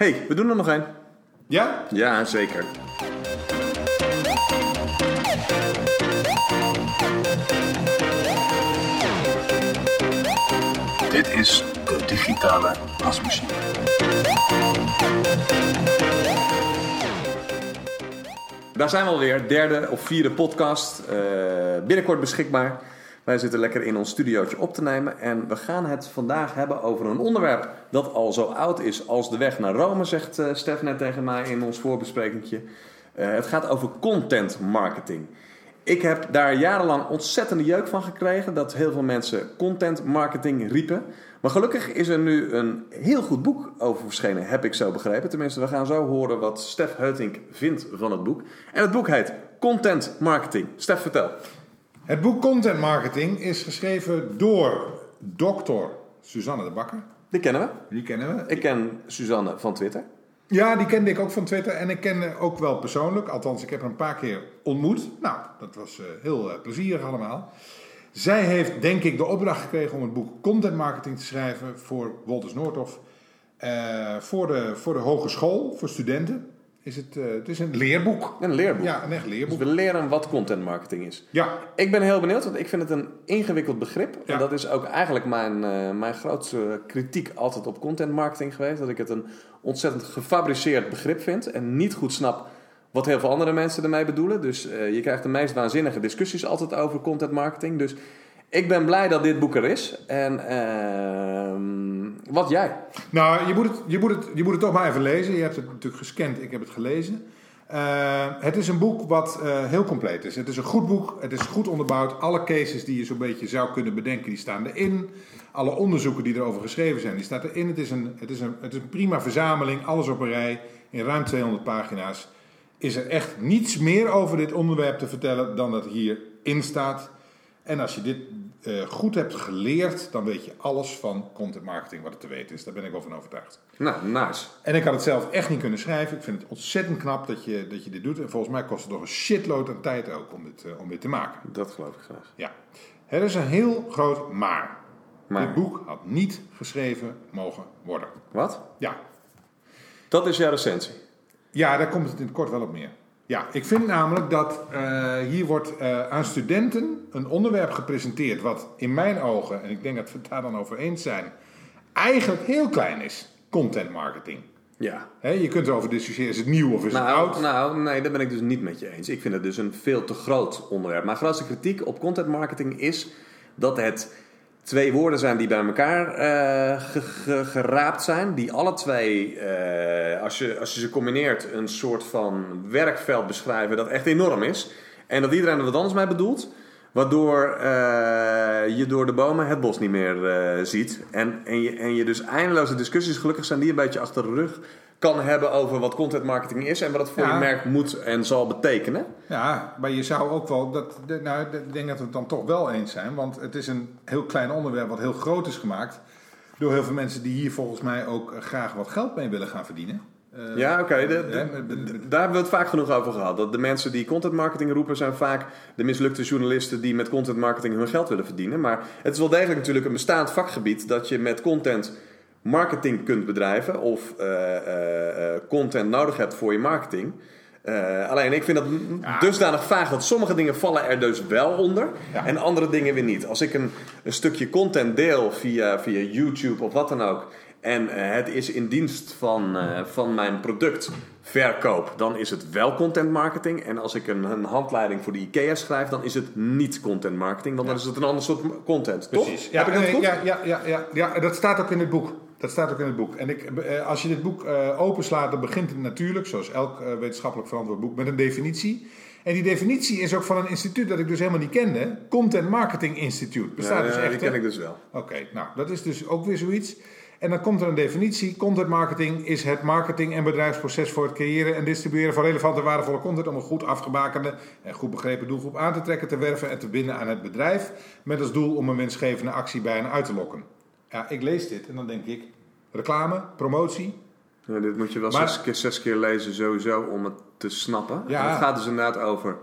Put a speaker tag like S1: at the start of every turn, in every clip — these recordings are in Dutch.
S1: hey, we doen er nog één.
S2: Ja?
S1: Ja, zeker.
S3: Dit is de digitale wasmachine.
S1: Daar zijn we alweer, derde of vierde podcast. eh, binnenkort beschikbaar. Wij zitten lekker in ons studiootje op te nemen. En we gaan het vandaag hebben over een onderwerp dat al zo oud is als de weg naar Rome, zegt eh, Stef net tegen mij in ons voorbesprekingje. Eh, het gaat over content marketing. Ik heb daar jarenlang ontzettende jeuk van gekregen dat heel veel mensen content marketing riepen. Maar gelukkig is er nu een heel goed boek over verschenen, heb ik zo begrepen. Tenminste, we gaan zo horen wat Stef Heutink vindt van het boek. En het boek heet Content Marketing. Stef, vertel.
S2: Het boek Content Marketing is geschreven door dokter Suzanne de Bakker.
S1: Die kennen we.
S2: Die kennen we.
S1: Ik ken Suzanne van Twitter.
S2: Ja, die kende ik ook van Twitter en ik ken haar ook wel persoonlijk. Althans, ik heb haar een paar keer ontmoet. Nou, dat was eh, heel eh, plezierig allemaal. Zij heeft, denk ik, de opdracht gekregen om het boek Content Marketing te schrijven voor Wolters Noordhof. Eh, voor, de, voor de hogeschool, voor studenten. Is het, eh, het is een leerboek.
S1: Een leerboek.
S2: Ja, een echt
S1: Dus
S2: leerboek.
S1: we leren wat content marketing is.
S2: Ja,
S1: Ik ben heel benieuwd, want ik vind het een ingewikkeld begrip.
S2: Ja.
S1: En dat is ook eigenlijk mijn, eh, mijn grootste kritiek altijd op content marketing geweest. Dat ik het een ontzettend gefabriceerd begrip vind en niet goed snap wat heel veel andere mensen ermee bedoelen. Dus eh, je krijgt de meest waanzinnige discussies altijd over content marketing. Dus ik ben blij dat dit boek er is. En ehm, wat jij?
S2: Nou, je moet, het, je, moet het, je moet het toch maar even lezen. Je hebt het natuurlijk gescand, ik heb het gelezen. Eh, het is een boek wat eh, heel compleet is. Het is een goed boek, het is goed onderbouwd. Alle cases die je zo'n beetje zou kunnen bedenken, die staan erin. Alle onderzoeken die erover geschreven zijn, die staan erin. Het is een, het is een, het is een prima verzameling, alles op een rij, in ruim 200 pagina's. Is er echt niets meer over dit onderwerp te vertellen dan dat hierin staat. En als je dit eh, goed hebt geleerd, dan weet je alles van content marketing wat er te weten is. Daar ben ik wel van overtuigd.
S1: Nou, nice.
S2: En ik had het zelf echt niet kunnen schrijven. Ik vind het ontzettend knap dat je, dat je dit doet. En volgens mij kost het nog een shitload aan tijd ook om dit, eh, om dit te maken.
S1: Dat geloof ik graag.
S2: Ja. Er is een heel groot maar.
S1: Maar-
S2: Dit boek had niet geschreven mogen worden.
S1: Wat?
S2: Ja.
S1: Dat is jouw recensie.
S2: Ja, daar komt het in het kort wel op neer. Ja, ik vind namelijk dat eh, hier wordt eh, aan studenten een onderwerp gepresenteerd wat in mijn ogen, en ik denk dat we het daar dan over eens zijn, eigenlijk heel klein is. Content marketing.
S1: Ja.
S2: Je kunt erover discussiëren, is het nieuw of is het
S1: Nou,
S2: oud?
S1: nou, nee, daar ben ik dus niet met je eens. Ik vind het dus een veel te groot onderwerp. Mijn grootste kritiek op content marketing is dat het twee woorden zijn die bij elkaar eh, ge- ge- geraapt zijn. Die alle twee, als, je, als je ze combineert, een soort van werkveld beschrijven dat echt enorm is. En dat iedereen er wat anders mee bedoelt. Waardoor eh, je door de bomen het bos niet meer eh, ziet. En, en, je, en je dus eindeloze discussies gelukkig zijn die een beetje achter de rug kan hebben over wat content marketing is en wat het voor
S2: Ja.
S1: je merk moet en zal betekenen.
S2: Ja, maar je zou ook wel, dat, nou, ik denk dat we het dan toch wel eens zijn, want het is een heel klein onderwerp wat heel groot is gemaakt door heel veel mensen die hier volgens mij ook eh, graag wat geld mee willen gaan verdienen. Eh,
S1: Ja, oké.
S2: met- met-
S1: daar hebben we het vaak genoeg over gehad. Dat de mensen die content marketing roepen zijn vaak de mislukte journalisten die met content marketing hun geld willen verdienen. Maar het is wel degelijk natuurlijk een bestaand vakgebied dat je met content marketing kunt bedrijven of eh, eh, eh, content nodig hebt voor je marketing. Eh, alleen ik vind dat dusdanig vaag dat sommige dingen vallen er dus wel onder
S2: Ja.
S1: en andere dingen weer niet. Als ik een, een stukje content deel via, via YouTube of wat dan ook en eh, het is in dienst van, eh, van mijn productverkoop, dan is het wel content marketing. En als ik een, een handleiding voor de IKEA schrijf, dan is het niet content marketing, want dan is het een ander soort content. Toch?
S2: Precies. Ja,
S1: Heb ik dat
S2: nee,
S1: goed?
S2: Ja, ja, ja, ja, ja, dat staat ook in het boek. Dat staat ook in het boek. En ik, eh, als je dit boek eh, openslaat, dan begint het natuurlijk, zoals elk eh, wetenschappelijk verantwoord boek, met een definitie. En die definitie is ook van een instituut dat ik dus helemaal niet kende. Content Marketing Institute. Bestaat
S1: Ja,
S2: dus echt.
S1: die ken ik dus wel.
S2: Oké, nou dat is dus ook weer zoiets. En dan komt er een definitie. Content marketing is het marketing- en bedrijfsproces voor het creëren en distribueren van relevante waardevolle content om een goed afgebakende en goed begrepen doelgroep aan te trekken, te werven en te binden aan het bedrijf. Met als doel om een winstgevende actie bij hen uit te lokken. Ja, ik lees dit en dan denk ik, reclame, promotie.
S1: Ja, dit moet je wel
S2: Maar-
S1: zes, keer, zes keer lezen sowieso om het te snappen.
S2: Ja.
S1: En het gaat dus inderdaad over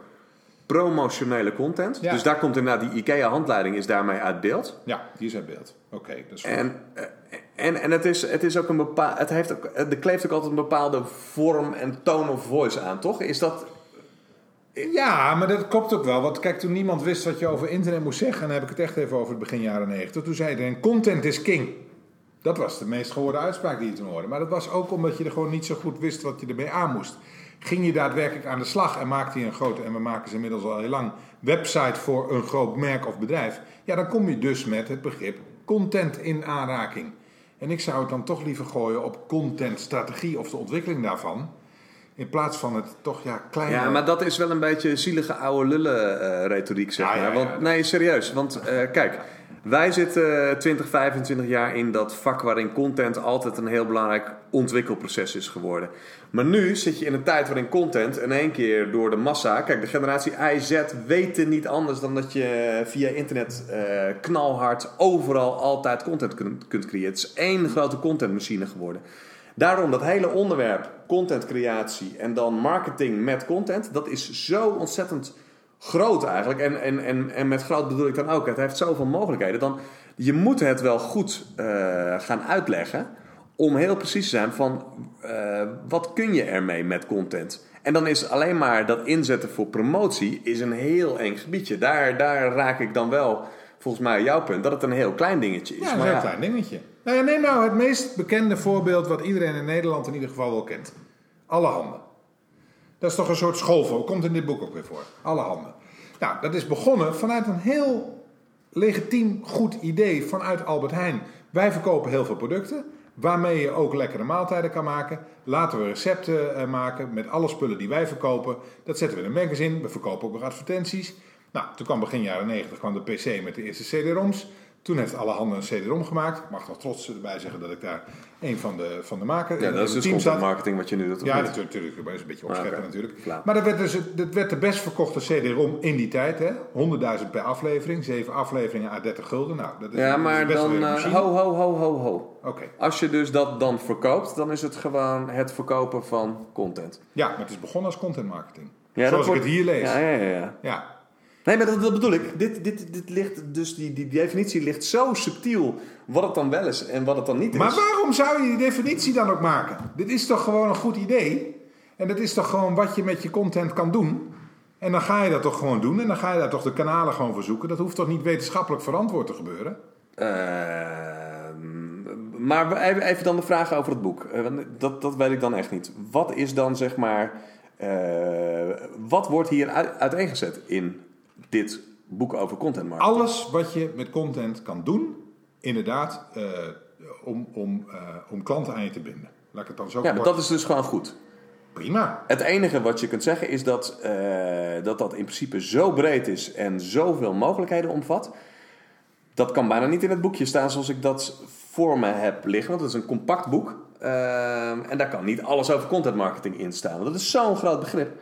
S1: promotionele content.
S2: Ja.
S1: Dus daar komt inderdaad die IKEA-handleiding is daarmee uit beeld.
S2: Ja, die is uit beeld. Oké, dat is goed.
S1: En, eh, En, en het, is, het is ook een bepaal, het heeft ook, er kleeft ook altijd een bepaalde vorm en tone of voice aan, toch? Is dat.
S2: Ja, maar dat klopt ook wel. Want kijk, toen niemand wist wat je over internet moest zeggen, en dan heb ik het echt even over het begin jaren 90. Toen zei iedereen: content is king. Dat was de meest gehoorde uitspraak die je toen hoorde. Maar dat was ook omdat je er gewoon niet zo goed wist wat je ermee aan moest. Ging je daadwerkelijk aan de slag en maakte je een grote, en we maken ze inmiddels al heel lang, website voor een groot merk of bedrijf. Ja, dan kom je dus met het begrip content in aanraking. En ik zou het dan toch liever gooien op contentstrategie of de ontwikkeling daarvan. In plaats van het toch ja kleine...
S1: Ja, maar dat is wel een beetje zielige oude lullen eh, retoriek, zeg maar.
S2: ja, ja.
S1: Want, nee, serieus. Want eh, kijk, wij zitten 20, 25 jaar in dat vak waarin content altijd een heel belangrijk ontwikkelproces is geworden. Maar nu zit je in een tijd waarin content in één keer door de massa... Kijk, de generatie I, Z weten niet anders dan dat je via internet eh, knalhard overal altijd content kunt, kunt creëren. Het is één grote contentmachine geworden. Daarom dat hele onderwerp contentcreatie en dan marketing met content, dat is zo ontzettend groot eigenlijk. En, en, en, en met groot bedoel ik dan ook, het heeft zoveel mogelijkheden. Dan, je moet het wel goed eh, gaan uitleggen om heel precies te zijn van eh, wat kun je ermee met content. En dan is alleen maar dat inzetten voor promotie is een heel eng gebiedje. Daar, daar raak ik dan wel volgens mij jouw punt, dat het een heel klein dingetje is.
S2: Ja, een heel
S1: ja,
S2: klein dingetje. Nou ja, neem nou het meest bekende voorbeeld wat iedereen in Nederland in ieder geval wel kent. Alle handen. Dat is toch een soort schoolvoorbeeld. Komt in dit boek ook weer voor. Alle handen. Nou, dat is begonnen vanuit een heel legitiem goed idee vanuit Albert Heijn. Wij verkopen heel veel producten. Waarmee je ook lekkere maaltijden kan maken. Laten we recepten eh, maken met alle spullen die wij verkopen. Dat zetten we in een magazine. We verkopen ook nog advertenties. Nou, toen kwam begin jaren 90 kwam de PC met de eerste CD-ROMs. Toen heeft alle handen een CD-ROM gemaakt. Ik mag nog trots erbij zeggen dat ik daar een van de, van de makers
S1: ja,
S2: in
S1: dat is dus marketing wat je nu doet.
S2: Ja,
S1: niet?
S2: natuurlijk, dat is een beetje opscheppen
S1: Ah,
S2: natuurlijk. Maar dat werd, dus, dat werd de best verkochte CD-ROM in die tijd. hè 100.000 per aflevering. 7 afleveringen à 30 gulden. Nou, dat is,
S1: Ja,
S2: is
S1: maar
S2: best wel
S1: dan
S2: een
S1: eh, ho, ho, ho, ho, ho.
S2: Oké.
S1: Als je dus dat dan verkoopt, dan is het gewoon het verkopen van content.
S2: Ja, maar het is begonnen als content marketing.
S1: Ja,
S2: Zoals ik
S1: wordt-
S2: het hier lees.
S1: Ja, ja, ja. ja.
S2: Ja.
S1: Nee, maar dat, dat bedoel ik. Dit, dit, dit ligt dus, die, die definitie ligt zo subtiel wat het dan wel is en wat het dan niet is.
S2: Maar waarom zou je die definitie dan ook maken? Dit is toch gewoon een goed idee? En dat is toch gewoon wat je met je content kan doen? En dan ga je dat toch gewoon doen en dan ga je daar toch de kanalen gewoon voor zoeken. Dat hoeft toch niet wetenschappelijk verantwoord te gebeuren?
S1: Ehm, maar even, dan de vraag over het boek. Eh, dat, dat weet ik dan echt niet. Wat is dan zeg maar. eh, wat wordt hier uit, uiteengezet in dit boek over content marketing?
S2: Alles wat je met content kan doen, inderdaad, eh, om, om, eh, om klanten aan je te binden. Laat ik het dan zo
S1: Ja, maar dat is dus gewoon goed.
S2: Prima.
S1: Het enige wat je kunt zeggen is dat, eh, dat dat in principe zo breed is en zoveel mogelijkheden omvat. Dat kan bijna niet in het boekje staan zoals ik dat voor me heb liggen. Want het is een compact boek. En daar kan niet alles over content marketing in staan. Want dat is zo'n groot begrip.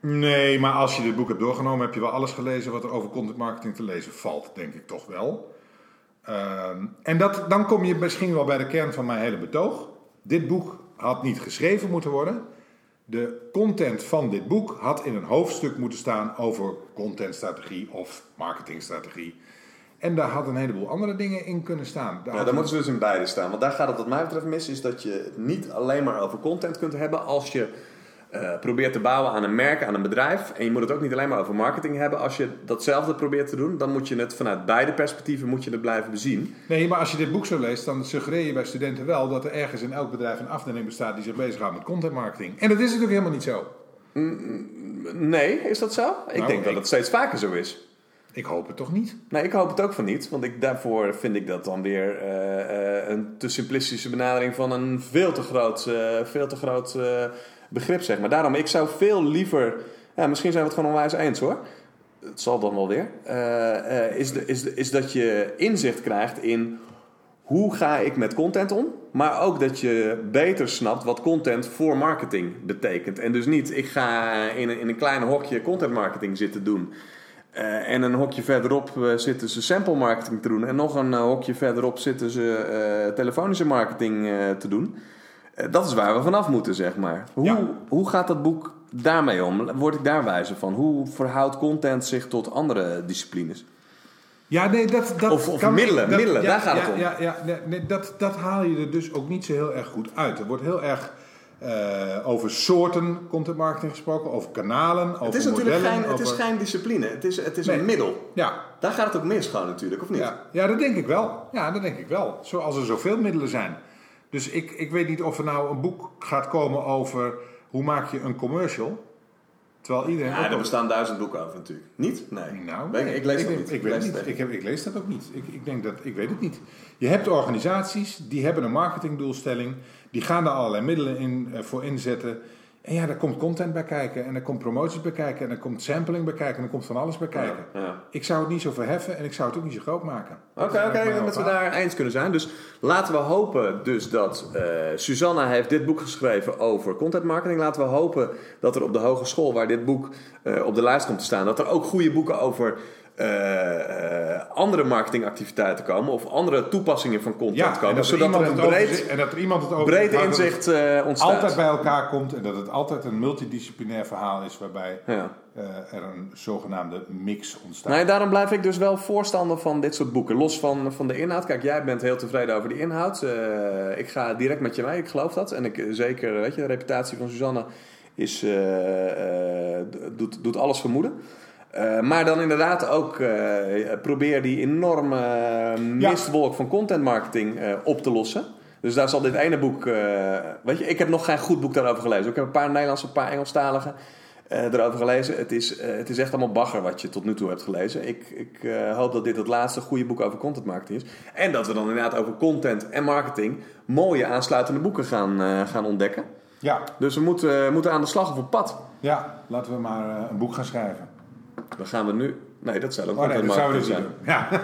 S2: Nee, maar als je dit boek hebt doorgenomen, heb je wel alles gelezen wat er over content marketing te lezen valt, denk ik toch wel. Ehm, en dat, dan kom je misschien wel bij de kern van mijn hele betoog. Dit boek had niet geschreven moeten worden. De content van dit boek had in een hoofdstuk moeten staan over contentstrategie of marketingstrategie. En daar had een heleboel andere dingen in kunnen staan. Daar
S1: Ja, daar moeten ze dus in beide staan. Want daar gaat het wat mij betreft mis. Is dat je het niet alleen maar over content kunt hebben. Als je eh, probeert te bouwen aan een merk, aan een bedrijf. En je moet het ook niet alleen maar over marketing hebben. Als je datzelfde probeert te doen. Dan moet je het vanuit beide perspectieven moet je het blijven bezien.
S2: Nee, maar als je dit boek zo leest, dan suggereer je bij studenten wel dat er ergens in elk bedrijf een afdeling bestaat die zich bezighoudt met content marketing. En dat is natuurlijk helemaal niet zo.
S1: Nee, is dat zo? Ik
S2: Nou,
S1: denk dat
S2: ik-
S1: het steeds vaker zo is.
S2: Ik hoop het toch niet?
S1: Nee, ik hoop het ook van niet. Want ik, daarvoor vind ik dat dan weer eh, eh, een te simplistische benadering van een veel te groot, veel te groot begrip, zeg maar. Daarom, ik zou veel liever... Ja, misschien zijn we het gewoon onwijs eens, hoor. Het zal dan wel weer. eh, eh, is, de, is, de, is dat je inzicht krijgt in hoe ga ik met content om. Maar ook dat je beter snapt wat content voor marketing betekent. En dus niet, ik ga in een, in een klein hokje content marketing zitten doen... Eh, en een hokje verderop zitten ze sample marketing te doen. En nog een hokje verderop zitten ze telefonische marketing te doen. Eh, dat is waar we vanaf moeten, zeg maar. Hoe,
S2: Ja.
S1: hoe gaat dat boek daarmee om? Word ik daar wijzer van? Hoe verhoudt content zich tot andere disciplines?
S2: Ja, nee, dat, dat
S1: Of- of
S2: kan-
S1: middelen,
S2: dat-
S1: middelen,
S2: ja,
S1: daar gaat het om.
S2: Ja, ja, nee, nee, dat, dat haal je er dus ook niet zo heel erg goed uit. Er wordt heel erg eh, over soorten content marketing gesproken, over kanalen, over
S1: Het is natuurlijk
S2: modellen,
S1: geen, het is geen discipline. Het is, het is
S2: Nee.
S1: een middel.
S2: Ja,
S1: Daar gaat het ook mis gewoon natuurlijk, of niet?
S2: ja, ja, dat denk ik wel. Ja, dat denk ik wel. Zoals er zoveel middelen zijn. Dus ik, ik weet niet of er nou een boek gaat komen over hoe maak je een commercial. Terwijl iedereen.
S1: Ja,
S2: ook
S1: er bestaan duizend boeken over natuurlijk. Niet? Nee.
S2: Nou,
S1: ik, ik lees
S2: ik,
S1: dat niet.
S2: Ik, weet
S1: lees
S2: het
S1: het
S2: niet. Ik, heb, ik lees dat ook niet. Ik, ik denk dat ik weet het niet. Je hebt organisaties die hebben een marketingdoelstelling, die gaan daar allerlei middelen in, eh, voor inzetten. En ja, daar komt content bij kijken, en er komt promoties bij kijken, en er komt sampling bij kijken, en er komt van alles bij kijken.
S1: Ja, ja.
S2: Ik zou het niet zo verheffen en ik zou het ook niet zo groot maken.
S1: Oké, dat we daar eens kunnen zijn. Dus laten we hopen dus dat eh Susanna heeft dit boek geschreven over content marketing. Laten we hopen dat er op de hogeschool waar dit boek eh, op de lijst komt te staan, dat er ook goede boeken over eh, eh, andere marketingactiviteiten komen of andere toepassingen van content
S2: Ja, en
S1: komen,
S2: dat, er
S1: zodat er een
S2: over
S1: breed,
S2: en dat er iemand het over
S1: breed inzicht eh, ontstaat.
S2: altijd bij elkaar komt en dat het altijd een multidisciplinair verhaal is waarbij
S1: Ja.
S2: er een zogenaamde mix ontstaat.
S1: Nee, daarom blijf ik dus wel voorstander van dit soort boeken. Los van, van de inhoud. Kijk, jij bent heel tevreden over die inhoud. Ik ga direct met je mee, ik geloof dat. En ik, zeker, weet je, de reputatie van Suzanne is, doet, doet alles vermoeden. Eh, maar dan inderdaad ook eh, probeer die enorme eh, mistwolk van content marketing op te lossen. Dus daar zal dit ene boek. weet je, ik heb nog geen goed boek daarover gelezen. Ik heb een paar Nederlandse, een paar Engelstalige erover gelezen. Het is, het is echt allemaal bagger wat je tot nu toe hebt gelezen. Ik, ik hoop dat dit het laatste goede boek over content marketing is. En dat we dan inderdaad over content en marketing mooie aansluitende boeken gaan, gaan ontdekken.
S2: Ja,
S1: Dus we moeten, moeten aan de slag of op pad.
S2: ja, laten we maar een boek gaan schrijven.
S1: Dan gaan we nu. Nee, dat zou ook
S2: Oh nee,
S1: content
S2: dat zouden we
S1: marketing zijn.
S2: doen.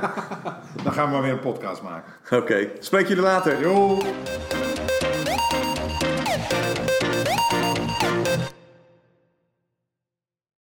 S2: Ja. Dan gaan we maar weer een podcast maken.
S1: Oké, spreek jullie later.
S2: Jo!